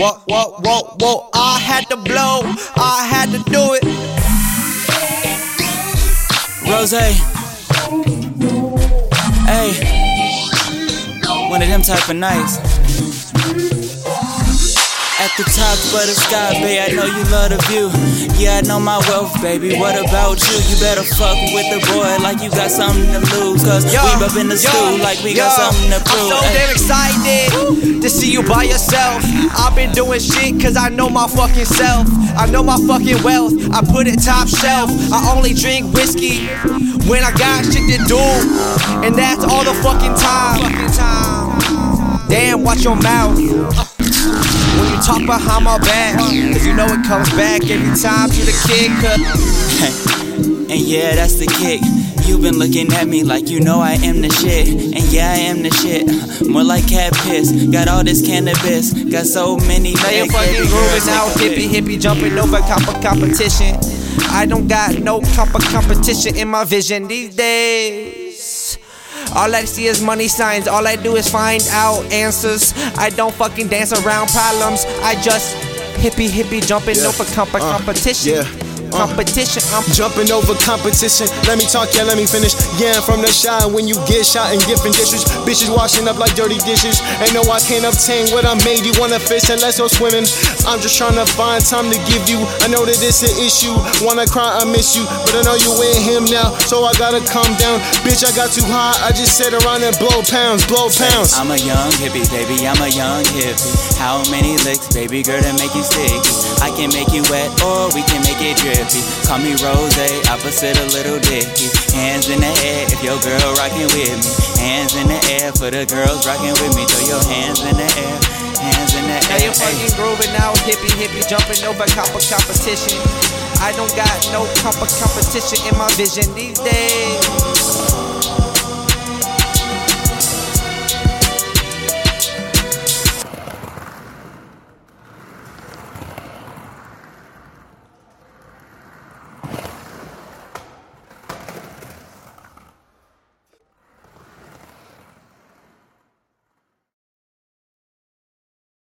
Whoa, whoa, whoa, whoa. I had to blow. I had to do it. Rose. Hey. One of them type of nights. At the top of the sky, babe, I know you love the view. Yeah, I know my wealth, baby. What about you? You better fuck with the boy like you got something to lose. Cause Yo, we up in the yo, school like we got something to prove. I'm so damn excited to see you by yourself. I've been doing shit cause I know my fucking self. I know my fucking wealth. I put it top shelf. I only drink whiskey when I got shit to do. And that's all the fucking time. Damn, watch your mouth. When you talk behind my back, cause you know it comes back every time you the kid. Cause And yeah, that's the kick. You've been looking at me like you know I am the shit. And yeah, I am the shit. More like cat piss. Got all this cannabis. Got so many Now you're fucking grooving girls, now, take a hippie hippie jumping over comp- competition. I don't got no comp- competition in my vision these days. All I see is money signs. All I do is find out answers. I don't fucking dance around problems. I just hippie hippie jumping Yeah. over comp- Uh, competition. yeah. Competition. I'm Jumping over competition. Let me talk, yeah, let me finish. Yeah, I'm from the shine when you get shot in different dishes. Bitches washing up like dirty dishes. And no, I can't obtain what I made. You wanna fish and let's go swimming. I'm just trying to find time to give you. I know that it's an issue. Wanna cry, I miss you. But I know you with him now, so I gotta calm down. Bitch, I got too high. I just sit around and blow pounds, blow pounds. I'm a young hippie, baby. I'm a young hippie. How many licks, baby girl, to make you sticky? I can make you wet or we can make it drippy. Call me Rose, opposite a little dicky. Hands in the air if your girl rockin' with me. Hands in the air for the girls rockin' with me. Throw your hands in the air, hands in the Now air. you're fucking grooving now, hippie hippie jumping over comp- competition. I don't got no comp- competition in my vision these days.